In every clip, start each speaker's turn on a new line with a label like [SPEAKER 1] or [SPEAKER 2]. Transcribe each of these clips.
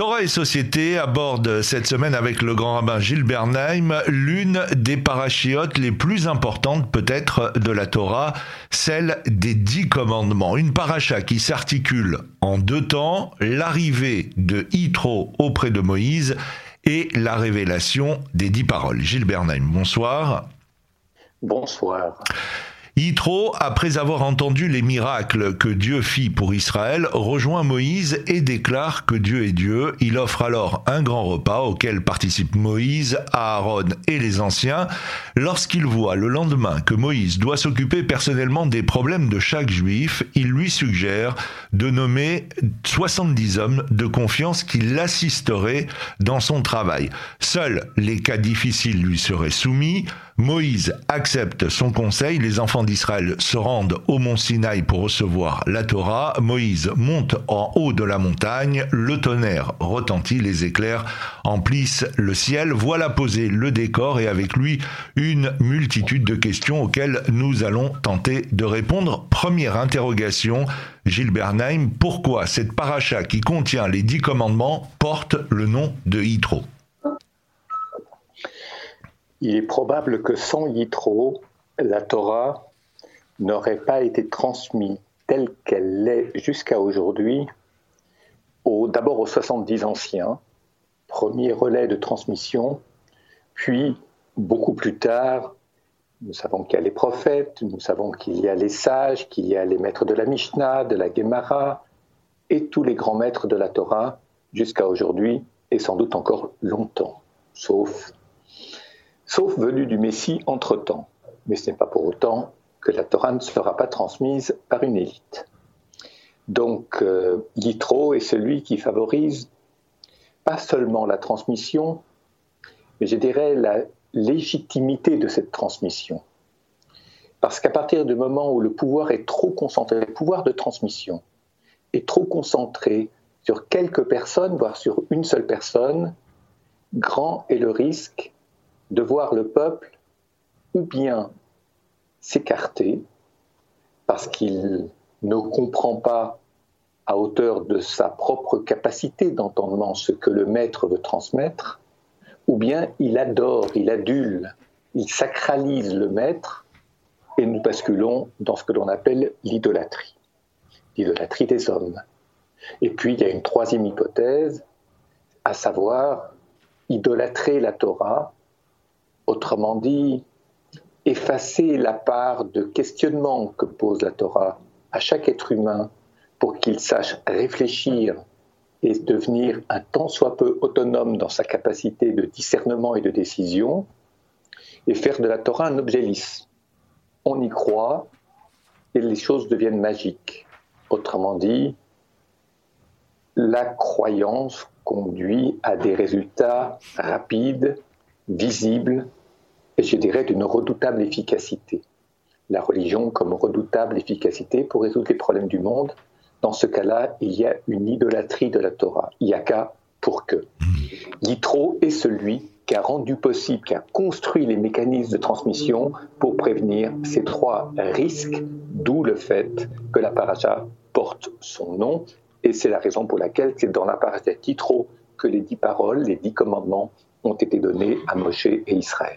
[SPEAKER 1] Torah et Société aborde cette semaine avec le grand rabbin Gilles Bernheim l'une des parachiotes les plus importantes peut-être de la Torah, celle des dix commandements. Une paracha qui s'articule en deux temps, l'arrivée de Yitro auprès de Moïse et la révélation des dix paroles. Gilles Bernheim, bonsoir.
[SPEAKER 2] Bonsoir.
[SPEAKER 1] Yitro, après avoir entendu les miracles que Dieu fit pour Israël, rejoint Moïse et déclare que Dieu est Dieu. Il offre alors un grand repas auquel participent Moïse, Aaron et les anciens. Lorsqu'il voit le lendemain que Moïse doit s'occuper personnellement des problèmes de chaque juif, il lui suggère de nommer 70 hommes de confiance qui l'assisteraient dans son travail. Seuls les cas difficiles lui seraient soumis. Moïse accepte son conseil, les enfants d'Israël se rendent au mont Sinaï pour recevoir la Torah, Moïse monte en haut de la montagne, le tonnerre retentit, les éclairs emplissent le ciel, voilà posé le décor et avec lui une multitude de questions auxquelles nous allons tenter de répondre. Première interrogation, Gilles Bernheim, pourquoi cette paracha qui contient les dix commandements porte le nom de Yitro?
[SPEAKER 2] Il est probable que sans Yitro, la Torah n'aurait pas été transmise telle qu'elle l'est jusqu'à aujourd'hui, d'abord aux 70 anciens, premier relais de transmission, puis beaucoup plus tard, nous savons qu'il y a les prophètes, nous savons qu'il y a les sages, qu'il y a les maîtres de la Mishnah, de la Gemara, et tous les grands maîtres de la Torah jusqu'à aujourd'hui, et sans doute encore longtemps, sauf sauf venu du Messie entre-temps. Mais ce n'est pas pour autant que la Torah ne sera pas transmise par une élite. Donc, euh, est celui qui favorise pas seulement la transmission, mais je dirais la légitimité de cette transmission. Parce qu'à partir du moment où le pouvoir est trop concentré, le pouvoir de transmission est trop concentré sur quelques personnes, voire sur une seule personne, grand est le risque de voir le peuple ou bien s'écarter parce qu'il ne comprend pas à hauteur de sa propre capacité d'entendement ce que le maître veut transmettre, ou bien il adore, il adule, il sacralise le maître, et nous basculons dans ce que l'on appelle l'idolâtrie, l'idolâtrie des hommes. Et puis il y a une troisième hypothèse, à savoir idolâtrer la Torah Autrement dit, effacer la part de questionnement que pose la Torah à chaque être humain pour qu'il sache réfléchir et devenir un tant soit peu autonome dans sa capacité de discernement et de décision, et faire de la Torah un objet lisse. On y croit et les choses deviennent magiques. Autrement dit, la croyance conduit à des résultats rapides, visibles et je dirais d'une redoutable efficacité. La religion comme redoutable efficacité pour résoudre les problèmes du monde, dans ce cas-là, il y a une idolâtrie de la Torah. Il y a qu'à pour que. Yitro est celui qui a rendu possible, qui a construit les mécanismes de transmission pour prévenir ces trois risques, d'où le fait que la paracha porte son nom. Et c'est la raison pour laquelle c'est dans la paracha Yitro que les dix paroles, les dix commandements ont été donnés à Moshe et Israël.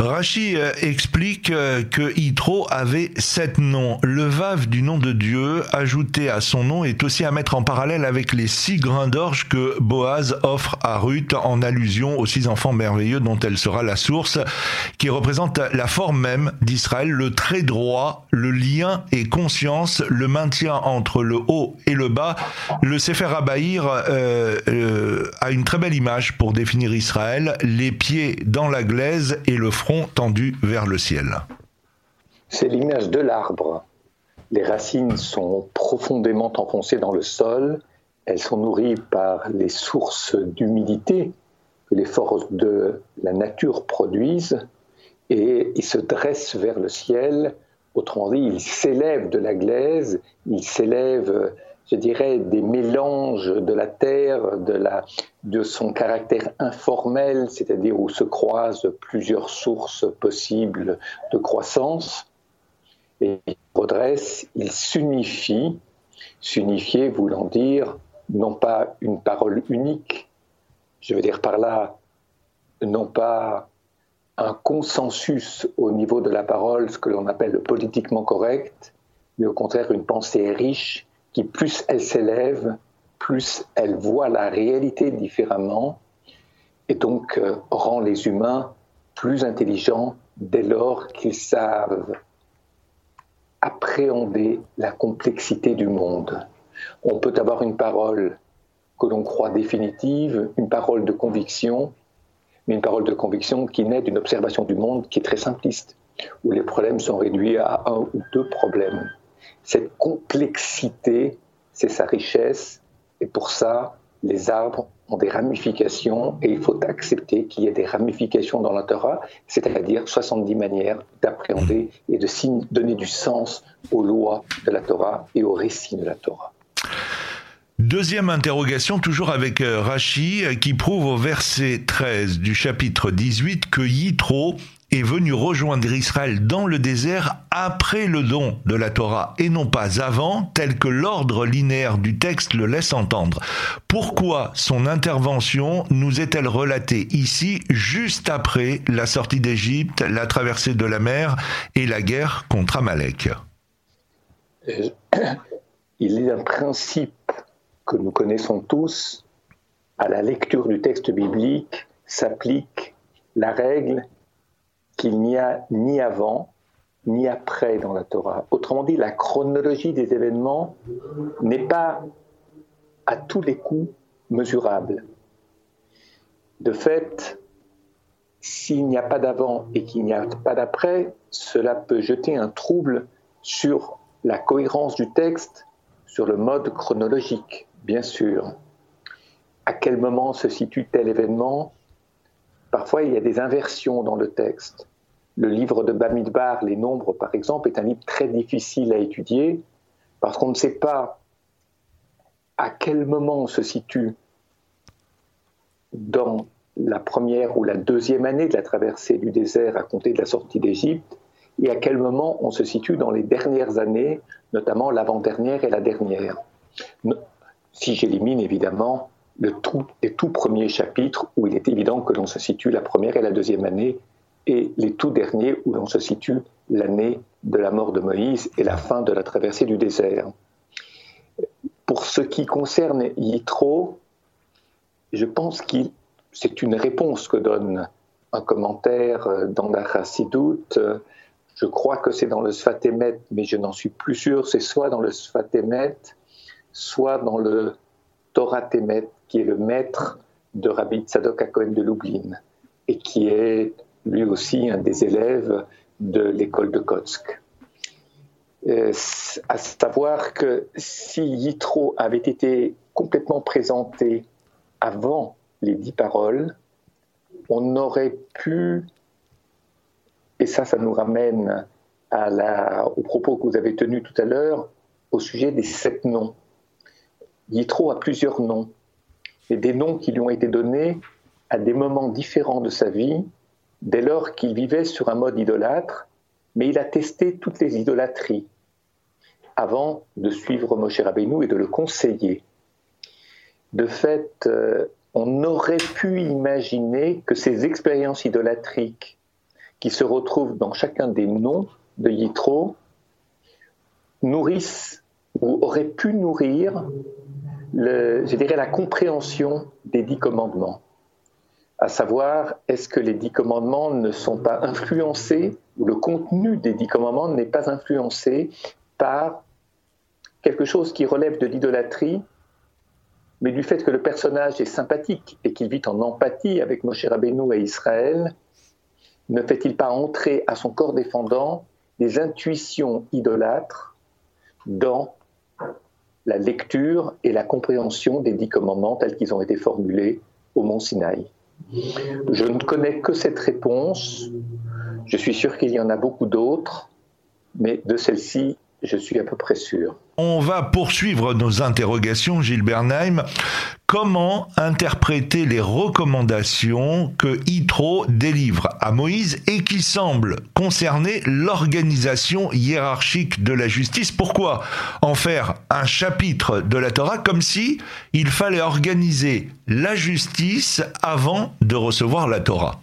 [SPEAKER 1] Rachi euh, explique euh, que Yitro avait sept noms. Le vav du nom de Dieu ajouté à son nom est aussi à mettre en parallèle avec les six grains d'orge que Boaz offre à Ruth en allusion aux six enfants merveilleux dont elle sera la source, qui représente la forme même d'Israël, le trait droit, le lien et conscience, le maintien entre le haut et le bas. Le Sefer Abaïr euh, a une très belle image pour définir Israël, les pieds dans la glaise et le front tendu vers le ciel.
[SPEAKER 2] C'est l'image de l'arbre. Les racines sont profondément enfoncées dans le sol, elles sont nourries par les sources d'humidité que les forces de la nature produisent, et ils se dressent vers le ciel, autrement dit, ils s'élèvent de la glaise, ils s'élèvent je dirais, des mélanges de la terre, de, son caractère informel, c'est-à-dire où se croisent plusieurs sources possibles de croissance, et il redresse, il s'unifie, s'unifier voulant dire non pas une parole unique, je veux dire par là, non pas un consensus au niveau de la parole, ce que l'on appelle le politiquement correct, mais au contraire une pensée riche qui, plus elle s'élève, plus elle voit la réalité différemment et donc euh, rend les humains plus intelligents dès lors qu'ils savent appréhender la complexité du monde. On peut avoir une parole que l'on croit définitive, une parole de conviction, mais une parole de conviction qui naît d'une observation du monde qui est très simpliste, où les problèmes sont réduits à un ou deux problèmes. Cette complexité, c'est sa richesse, et pour ça, les arbres ont des ramifications, et il faut accepter qu'il y ait des ramifications dans la Torah, c'est-à-dire 70 manières d'appréhender et de donner du sens aux lois de la Torah et aux récits de la Torah.
[SPEAKER 1] Deuxième interrogation, toujours avec euh, Rachi, euh, qui prouve au verset 13 du chapitre 18 que Yitro est venu rejoindre Israël dans le désert après le don de la Torah et non pas avant, tel que l'ordre linéaire du texte le laisse entendre. Pourquoi son intervention nous est-elle relatée ici juste après la sortie d'Égypte, la traversée de la mer et la guerre contre Amalek?
[SPEAKER 2] Il est un principe que nous connaissons tous, à la lecture du texte biblique s'applique la règle qu'il n'y a ni avant ni après dans la Torah. Autrement dit, la chronologie des événements n'est pas à tous les coups mesurable. De fait, s'il n'y a pas d'avant et qu'il n'y a pas d'après, cela peut jeter un trouble sur la cohérence du texte, sur le mode chronologique bien sûr. À quel moment se situe tel événement Parfois, il y a des inversions dans le texte. Le livre de Bamidbar, Les Nombres, par exemple, est un livre très difficile à étudier parce qu'on ne sait pas à quel moment on se situe dans la première ou la deuxième année de la traversée du désert à compter de la sortie d'Égypte et à quel moment on se situe dans les dernières années, notamment l'avant-dernière et la dernière si j'élimine évidemment le tout, les tout premiers chapitres où il est évident que l'on se situe la première et la deuxième année, et les tout derniers où l'on se situe l'année de la mort de Moïse et la fin de la traversée du désert. Pour ce qui concerne Yitro, je pense que c'est une réponse que donne un commentaire dans la Chassidoute. Je crois que c'est dans le Sfatemet, mais je n'en suis plus sûr. C'est soit dans le Sfatemet, soit dans le Torah Temet, qui est le maître de Rabbi Tzadok Cohen de Lublin, et qui est lui aussi un des élèves de l'école de Kotsk. Euh, à savoir que si Yitro avait été complètement présenté avant les dix paroles, on aurait pu, et ça, ça nous ramène au propos que vous avez tenu tout à l'heure, au sujet des sept noms. Yitro a plusieurs noms, et des noms qui lui ont été donnés à des moments différents de sa vie, dès lors qu'il vivait sur un mode idolâtre, mais il a testé toutes les idolâtries avant de suivre Moshe Rabbeinu et de le conseiller. De fait, euh, on aurait pu imaginer que ces expériences idolâtriques qui se retrouvent dans chacun des noms de Yitro nourrissent ou auraient pu nourrir je dirais, la compréhension des dix commandements. À savoir, est-ce que les dix commandements ne sont pas influencés, ou le contenu des dix commandements n'est pas influencé par quelque chose qui relève de l'idolâtrie, mais du fait que le personnage est sympathique et qu'il vit en empathie avec Moshe Rabbeinu et Israël, ne fait-il pas entrer à son corps défendant des intuitions idolâtres dans la lecture et la compréhension des dix commandements tels qu'ils ont été formulés au mont Sinaï. Je ne connais que cette réponse. Je suis sûr qu'il y en a beaucoup d'autres, mais de celle-ci, je suis à peu près sûr.
[SPEAKER 1] On va poursuivre nos interrogations, Gilles Bernheim. Comment interpréter les recommandations que Yitro délivre à Moïse et qui semblent concerner l'organisation hiérarchique de la justice? Pourquoi en faire un chapitre de la Torah comme si il fallait organiser la justice avant de recevoir la Torah?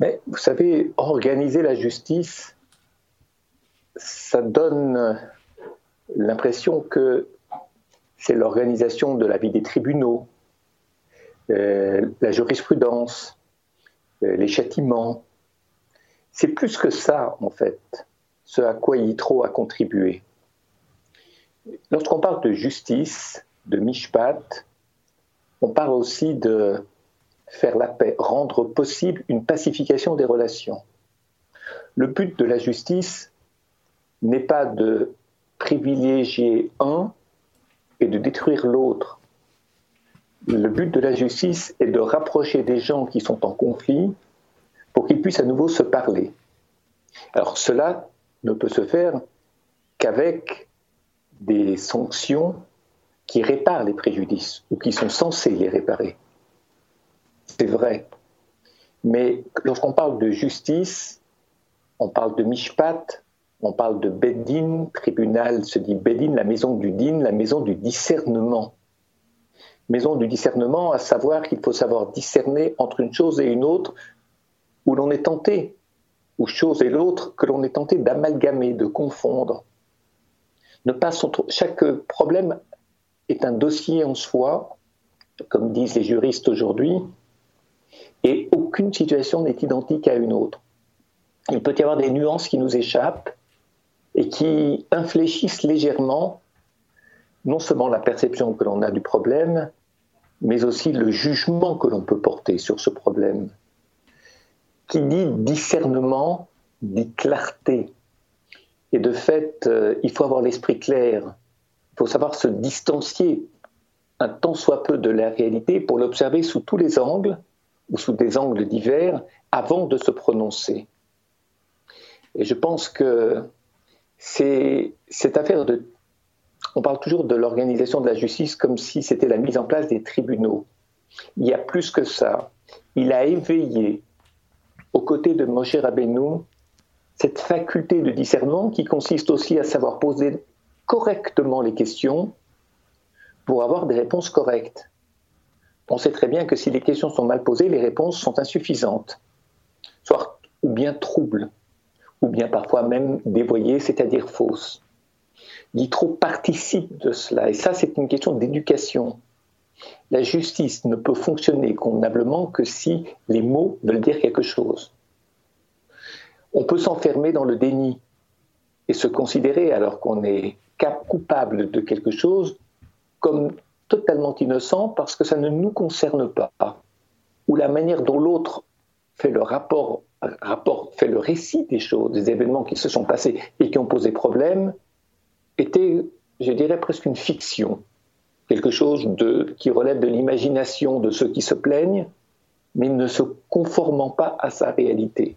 [SPEAKER 2] Mais vous savez, organiser la justice, ça donne l'impression que c'est l'organisation de la vie des tribunaux, euh, la jurisprudence, euh, les châtiments. C'est plus que ça, en fait, ce à quoi Yitro a contribué. Lorsqu'on parle de justice, de mishpat, on parle aussi de faire la paix, rendre possible une pacification des relations. Le but de la justice n'est pas de privilégier un et de détruire l'autre. Le but de la justice est de rapprocher des gens qui sont en conflit pour qu'ils puissent à nouveau se parler. Alors cela ne peut se faire qu'avec des sanctions qui réparent les préjudices ou qui sont censées les réparer. C'est vrai. Mais lorsqu'on parle de justice, on parle de mishpat, on parle de Bedin, tribunal se dit Bedin, la maison du din, la maison du discernement. Maison du discernement, à savoir qu'il faut savoir discerner entre une chose et une autre où l'on est tenté, ou chose et l'autre que l'on est tenté d'amalgamer, de confondre. Ne pas Chaque problème est un dossier en soi, comme disent les juristes aujourd'hui, et aucune situation n'est identique à une autre. Il peut y avoir des nuances qui nous échappent, et qui infléchissent légèrement non seulement la perception que l'on a du problème, mais aussi le jugement que l'on peut porter sur ce problème. Qui dit discernement, dit clarté. Et de fait, euh, il faut avoir l'esprit clair, il faut savoir se distancier un tant soit peu de la réalité pour l'observer sous tous les angles ou sous des angles divers avant de se prononcer. Et je pense que c'est cette affaire de... On parle toujours de l'organisation de la justice comme si c'était la mise en place des tribunaux. Il y a plus que ça. Il a éveillé, aux côtés de Moshe Rabbeinu, cette faculté de discernement qui consiste aussi à savoir poser correctement les questions pour avoir des réponses correctes. On sait très bien que si les questions sont mal posées, les réponses sont insuffisantes, soit ou bien troubles ou bien parfois même dévoyée, c'est-à-dire fausse. Yitro participe de cela, et ça c'est une question d'éducation. La justice ne peut fonctionner convenablement que si les mots veulent dire quelque chose. On peut s'enfermer dans le déni et se considérer, alors qu'on est coupable de quelque chose, comme totalement innocent parce que ça ne nous concerne pas, ou la manière dont l'autre fait le rapport rapport fait le récit des choses, des événements qui se sont passés et qui ont posé problème, était, je dirais, presque une fiction, quelque chose de, qui relève de l'imagination de ceux qui se plaignent, mais ne se conformant pas à sa réalité.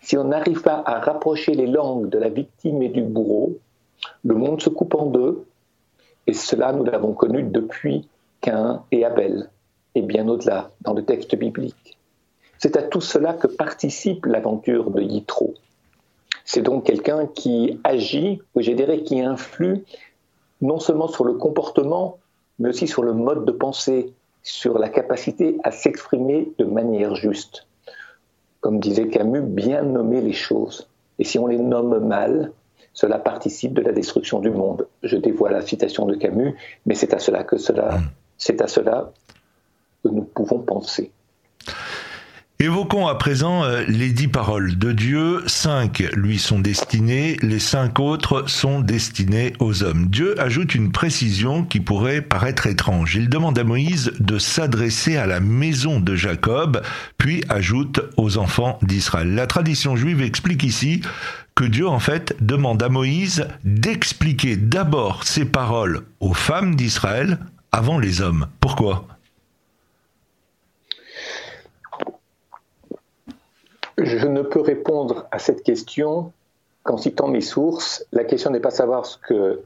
[SPEAKER 2] Si on n'arrive pas à rapprocher les langues de la victime et du bourreau, le monde se coupe en deux, et cela nous l'avons connu depuis Cain et Abel, et bien au-delà dans le texte biblique. C'est à tout cela que participe l'aventure de Yitro. C'est donc quelqu'un qui agit, ou je dirais qui influe non seulement sur le comportement, mais aussi sur le mode de pensée, sur la capacité à s'exprimer de manière juste. Comme disait Camus, bien nommer les choses. Et si on les nomme mal, cela participe de la destruction du monde. Je dévoile la citation de Camus, mais c'est à cela que cela, c'est à cela que nous pouvons penser.
[SPEAKER 1] Évoquons à présent euh, les dix paroles de Dieu. Cinq lui sont destinées, les cinq autres sont destinées aux hommes. Dieu ajoute une précision qui pourrait paraître étrange. Il demande à Moïse de s'adresser à la maison de Jacob, puis ajoute aux enfants d'Israël. La tradition juive explique ici que Dieu en fait demande à Moïse d'expliquer d'abord ses paroles aux femmes d'Israël avant les hommes. Pourquoi?
[SPEAKER 2] Je ne peux répondre à cette question qu'en citant mes sources, la question n'est pas savoir ce que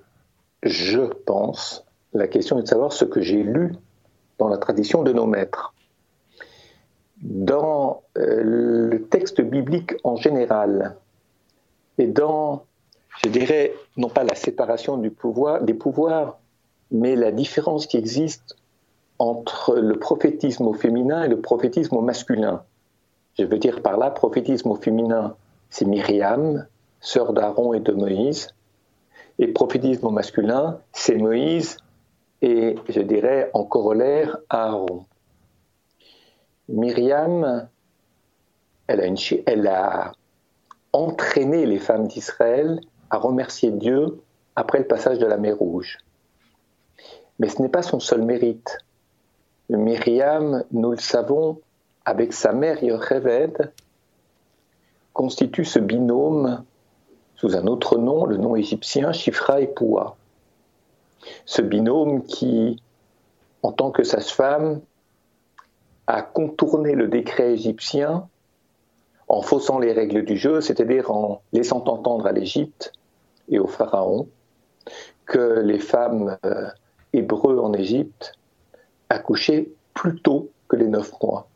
[SPEAKER 2] je pense, la question est de savoir ce que j'ai lu dans la tradition de nos maîtres. Dans euh, le texte biblique en général, et dans, je dirais, non pas la séparation des pouvoirs, mais la différence qui existe entre le prophétisme au féminin et le prophétisme au masculin. Je veux dire par là, prophétisme au féminin, c'est Myriam, sœur d'Aaron et de Moïse, et prophétisme au masculin, c'est Moïse et, je dirais, en corollaire, Aaron. Myriam, elle a, elle a entraîné les femmes d'Israël à remercier Dieu après le passage de la mer Rouge. Mais ce n'est pas son seul mérite. Myriam, nous le savons, avec sa mère Yocheved, constitue ce binôme sous un autre nom, le nom égyptien Shifra et Poua. Ce binôme qui, en tant que sage-femme, a contourné le décret égyptien en faussant les règles du jeu, c'est-à-dire en laissant entendre à l'Égypte et au Pharaon que les femmes euh, hébreux en Égypte accouchaient plus tôt que les neuf mois,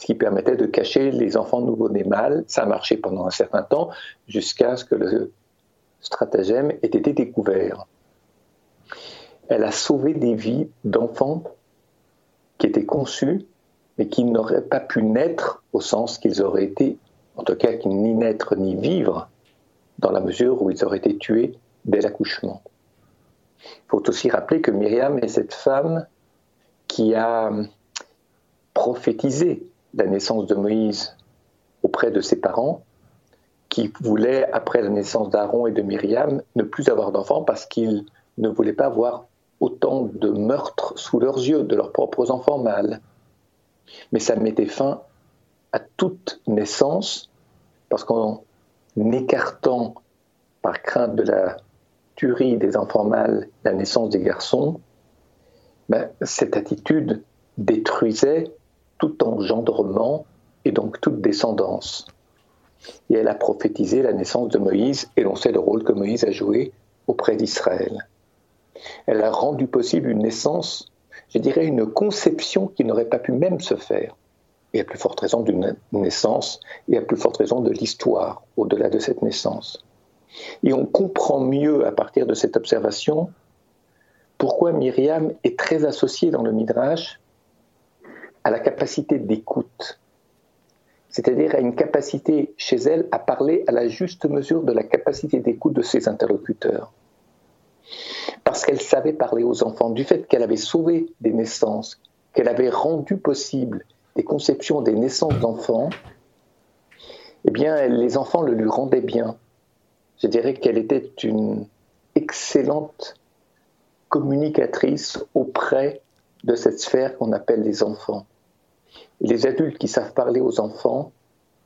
[SPEAKER 2] ce qui permettait de cacher les enfants nouveau-nés mâles. Ça a marché pendant un certain temps, jusqu'à ce que le stratagème ait été découvert. Elle a sauvé des vies d'enfants qui étaient conçus, mais qui n'auraient pas pu naître au sens qu'ils auraient été, en tout cas, ni naître ni vivre, dans la mesure où ils auraient été tués dès l'accouchement. Il faut aussi rappeler que Myriam est cette femme qui a prophétisé la naissance de Moïse auprès de ses parents, qui voulaient, après la naissance d'Aaron et de Myriam, ne plus avoir d'enfants parce qu'ils ne voulaient pas voir autant de meurtres sous leurs yeux de leurs propres enfants mâles. Mais ça mettait fin à toute naissance, parce qu'en écartant, par crainte de la tuerie des enfants mâles, la naissance des garçons, ben, cette attitude détruisait tout engendrement et donc toute descendance. Et elle a prophétisé la naissance de Moïse, et l'on sait le rôle que Moïse a joué auprès d'Israël. Elle a rendu possible une naissance, je dirais une conception qui n'aurait pas pu même se faire. Et à plus forte raison d'une naissance, et à plus forte raison de l'histoire au-delà de cette naissance. Et on comprend mieux à partir de cette observation pourquoi Myriam est très associée dans le Midrash à la capacité d'écoute, c'est-à-dire à une capacité chez elle à parler à la juste mesure de la capacité d'écoute de ses interlocuteurs. Parce qu'elle savait parler aux enfants, du fait qu'elle avait sauvé des naissances, qu'elle avait rendu possible des conceptions des naissances d'enfants, eh bien, les enfants le lui rendaient bien. Je dirais qu'elle était une excellente communicatrice auprès de cette sphère qu'on appelle les enfants. Les adultes qui savent parler aux enfants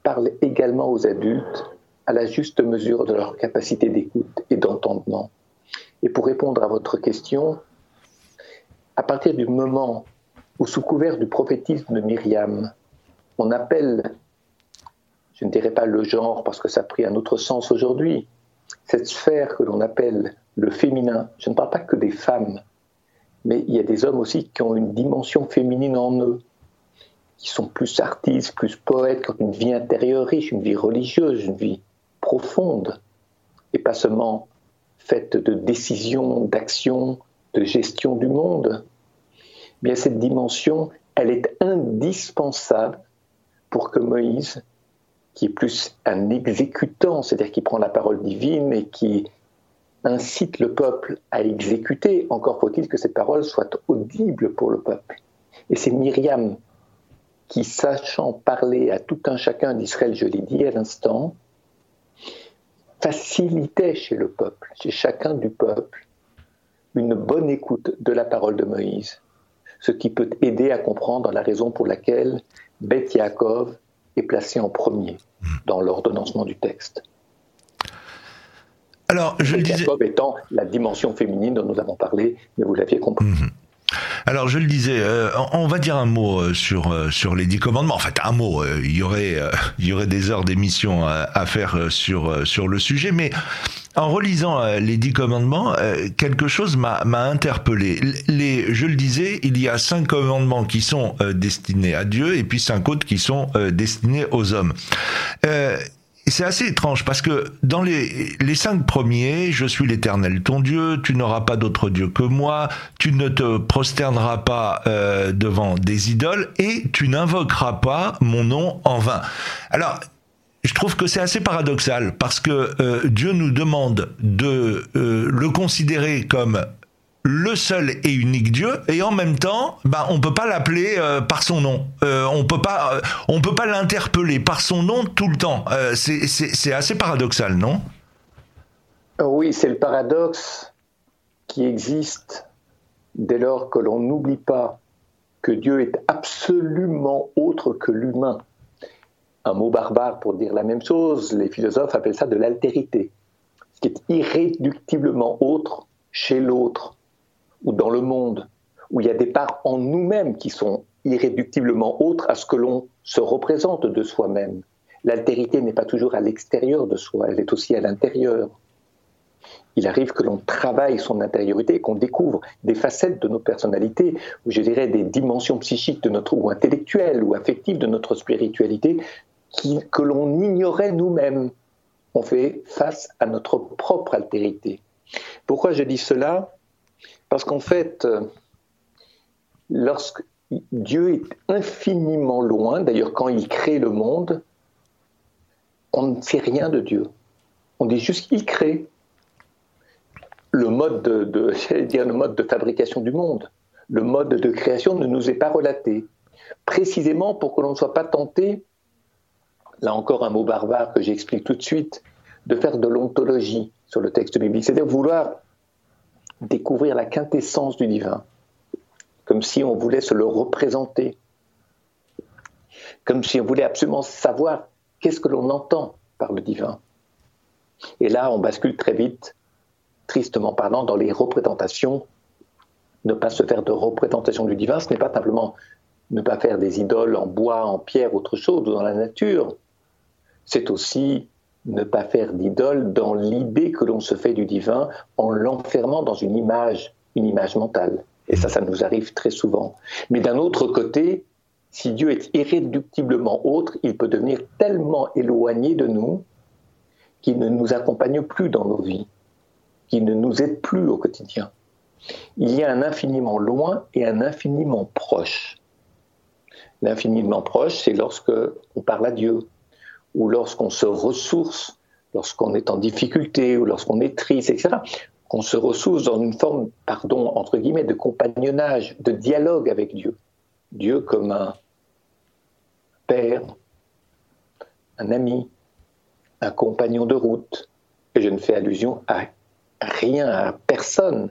[SPEAKER 2] parlent également aux adultes à la juste mesure de leur capacité d'écoute et d'entendement. Et pour répondre à votre question, à partir du moment où, sous couvert du prophétisme de Myriam, on appelle, je ne dirais pas le genre parce que ça a pris un autre sens aujourd'hui, cette sphère que l'on appelle le féminin, je ne parle pas que des femmes, mais il y a des hommes aussi qui ont une dimension féminine en eux, qui sont plus artistes, plus poètes, qui ont une vie intérieure riche, une vie religieuse, une vie profonde, et pas seulement faite de décisions, d'actions, de gestion du monde. Bien cette dimension, elle est indispensable pour que Moïse, qui est plus un exécutant, c'est-à-dire qui prend la parole divine et qui incite le peuple à exécuter, encore faut-il que cette parole soit audible pour le peuple. Et c'est Myriam qui, sachant parler à tout un chacun d'Israël, je l'ai dit à l'instant, facilitait chez le peuple, chez chacun du peuple, une bonne écoute de la parole de Moïse, ce qui peut aider à comprendre la raison pour laquelle Beth Yaakov est placé en premier dans l'ordonnancement du texte.
[SPEAKER 1] Alors, je
[SPEAKER 2] Beth Yaakov étant la dimension féminine dont nous avons parlé, mais vous l'aviez compris. Mhm.
[SPEAKER 1] Alors je le disais, euh, on va dire un mot euh, sur euh, sur les dix commandements. En fait, un mot. il y aurait il y aurait des heures d'émission à, faire sur sur le sujet, mais en relisant les dix commandements, quelque chose m'a interpellé. Les, je le disais, il y a cinq commandements qui sont destinés à Dieu et puis cinq autres qui sont destinés aux hommes c'est assez étrange parce que dans les, les cinq premiers, je suis l'Éternel ton Dieu, tu n'auras pas d'autre Dieu que moi, tu ne te prosterneras pas euh, devant des idoles et tu n'invoqueras pas mon nom en vain. Alors, je trouve que c'est assez paradoxal parce que euh, Dieu nous demande de euh, le considérer comme le seul et unique Dieu et en même temps bah on peut pas l'appeler euh, par son nom. Euh, on peut euh, peut pas l'interpeller par son nom tout le temps. C'est assez paradoxal non?
[SPEAKER 2] Oui c'est le paradoxe qui existe dès lors que l'on n'oublie pas que Dieu est absolument autre que l'humain. Un mot barbare pour dire la même chose les philosophes appellent ça de l'altérité ce qui est irréductiblement autre chez l'autre ou dans le monde, où il y a des parts en nous-mêmes qui sont irréductiblement autres à ce que l'on se représente de soi-même. L'altérité n'est pas toujours à l'extérieur de soi, elle est aussi à l'intérieur. Il arrive que l'on travaille son intériorité et qu'on découvre des facettes de nos personnalités, ou je dirais des dimensions psychiques de notre, ou intellectuelles ou affectives de notre spiritualité, que l'on ignorait nous-mêmes. On fait face à notre propre altérité. Pourquoi je dis cela? Parce qu'en fait, euh, lorsque Dieu est infiniment loin, d'ailleurs quand il crée le monde, on ne sait rien de Dieu. On dit juste qu'il crée. Le mode de, dire le mode de fabrication du monde, le mode de création ne nous est pas relaté. Précisément pour que l'on ne soit pas tenté, là encore un mot barbare que j'explique tout de suite, de faire de l'ontologie sur le texte biblique, c'est-à-dire vouloir découvrir la quintessence du divin, comme si on voulait se le représenter, comme si on voulait absolument savoir qu'est-ce que l'on entend par le divin. Et là, on bascule très vite, tristement parlant, dans les représentations. Ne pas se faire de représentation du divin, ce n'est pas simplement ne pas faire des idoles en bois, en pierre, autre chose, ou dans la nature. C'est aussi ne pas faire d'idole dans l'idée que l'on se fait du divin en l'enfermant dans une image, une image mentale. Et ça, ça nous arrive très souvent. Mais d'un autre côté, si Dieu est irréductiblement autre, il peut devenir tellement éloigné de nous qu'il ne nous accompagne plus dans nos vies, qu'il ne nous aide plus au quotidien. Il y a un infiniment loin et un infiniment proche. L'infiniment proche, c'est lorsque on parle à Dieu, ou lorsqu'on se ressource, lorsqu'on est en difficulté ou lorsqu'on est triste, etc., qu'on se ressource dans une forme, pardon, entre guillemets, de compagnonnage, de dialogue avec Dieu. Dieu comme un père, un ami, un compagnon de route. Et je ne fais allusion à rien, à personne.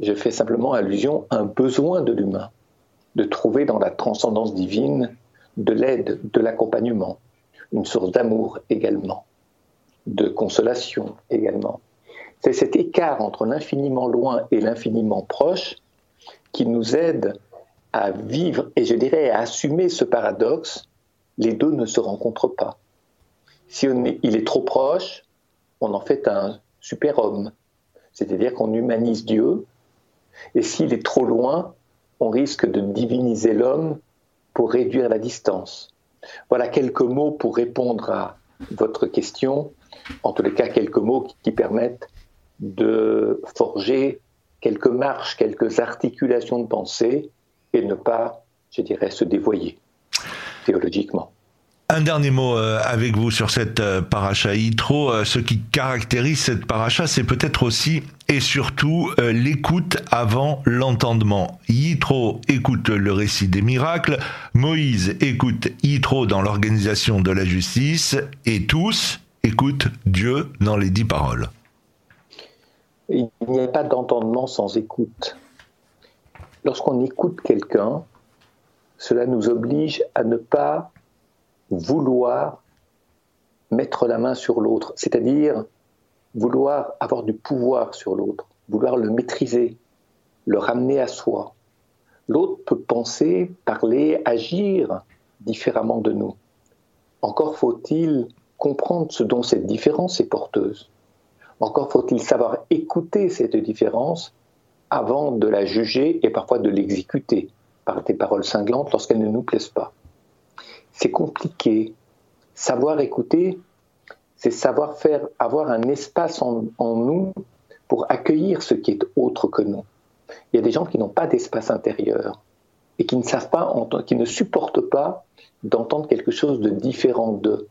[SPEAKER 2] Je fais simplement allusion à un besoin de l'humain, de trouver dans la transcendance divine de l'aide, de l'accompagnement une source d'amour également, de consolation également. C'est cet écart entre l'infiniment loin et l'infiniment proche qui nous aide à vivre et je dirais à assumer ce paradoxe. Les deux ne se rencontrent pas. Si il est trop proche, on en fait un super-homme, c'est-à-dire qu'on humanise Dieu, et s'il est trop loin, on risque de diviniser l'homme pour réduire la distance. Voilà quelques mots pour répondre à votre question. En tous les cas, quelques mots qui permettent de forger quelques marches, quelques articulations de pensée et ne pas, je dirais, se dévoyer théologiquement.
[SPEAKER 1] Un dernier mot euh, avec vous sur cette euh, paracha Yitro. Euh, ce qui caractérise cette paracha, c'est peut-être aussi et surtout l'écoute avant l'entendement. Yitro écoute le récit des miracles, Moïse écoute Yitro dans l'organisation de la justice, et tous écoutent Dieu dans les dix paroles.
[SPEAKER 2] Il n'y a pas d'entendement sans écoute. Lorsqu'on écoute quelqu'un, cela nous oblige à ne pas vouloir mettre la main sur l'autre, c'est-à-dire vouloir avoir du pouvoir sur l'autre, vouloir le maîtriser, le ramener à soi. L'autre peut penser, parler, agir différemment de nous. Encore faut-il comprendre ce dont cette différence est porteuse. Encore faut-il savoir écouter cette différence avant de la juger et parfois de l'exécuter par des paroles cinglantes lorsqu'elles ne nous plaisent pas. C'est compliqué. Savoir écouter, c'est savoir faire, avoir un espace en, nous pour accueillir ce qui est autre que nous. Il y a des gens qui n'ont pas d'espace intérieur et qui ne savent pas, qui ne supportent pas d'entendre quelque chose de différent d'eux.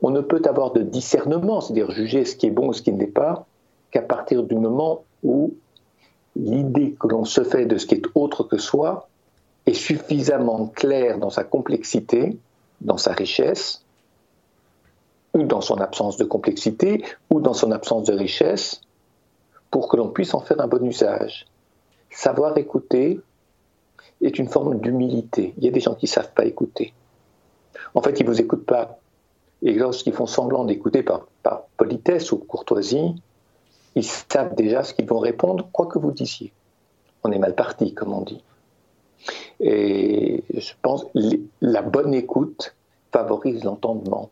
[SPEAKER 2] On ne peut avoir de discernement, c'est-à-dire juger ce qui est bon ou ce qui n'est pas, qu'à partir du moment où l'idée que l'on se fait de ce qui est autre que soi est suffisamment claire dans sa complexité, dans sa richesse, ou dans son absence de complexité, ou dans son absence de richesse, pour que l'on puisse en faire un bon usage. Savoir écouter est une forme d'humilité. Il y a des gens qui ne savent pas écouter. En fait, ils ne vous écoutent pas. Et lorsqu'ils font semblant d'écouter par, par politesse ou courtoisie, ils savent déjà ce qu'ils vont répondre, quoi que vous disiez. On est mal parti, comme on dit. Et je pense que la bonne écoute favorise l'entendement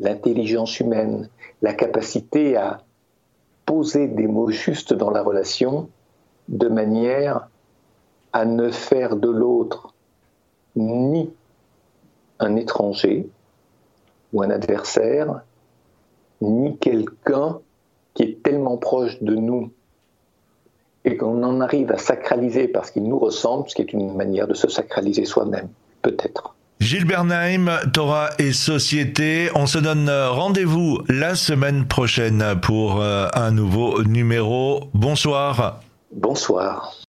[SPEAKER 2] l'intelligence humaine, la capacité à poser des mots justes dans la relation de manière à ne faire de l'autre ni un étranger ou un adversaire, ni quelqu'un qui est tellement proche de nous et qu'on en arrive à sacraliser parce qu'il nous ressemble, ce qui est une manière de se sacraliser soi-même, peut-être.
[SPEAKER 1] Gilles Bernheim, Torah et Société, on se donne rendez-vous la semaine prochaine pour euh, un nouveau numéro. Bonsoir.
[SPEAKER 2] Bonsoir.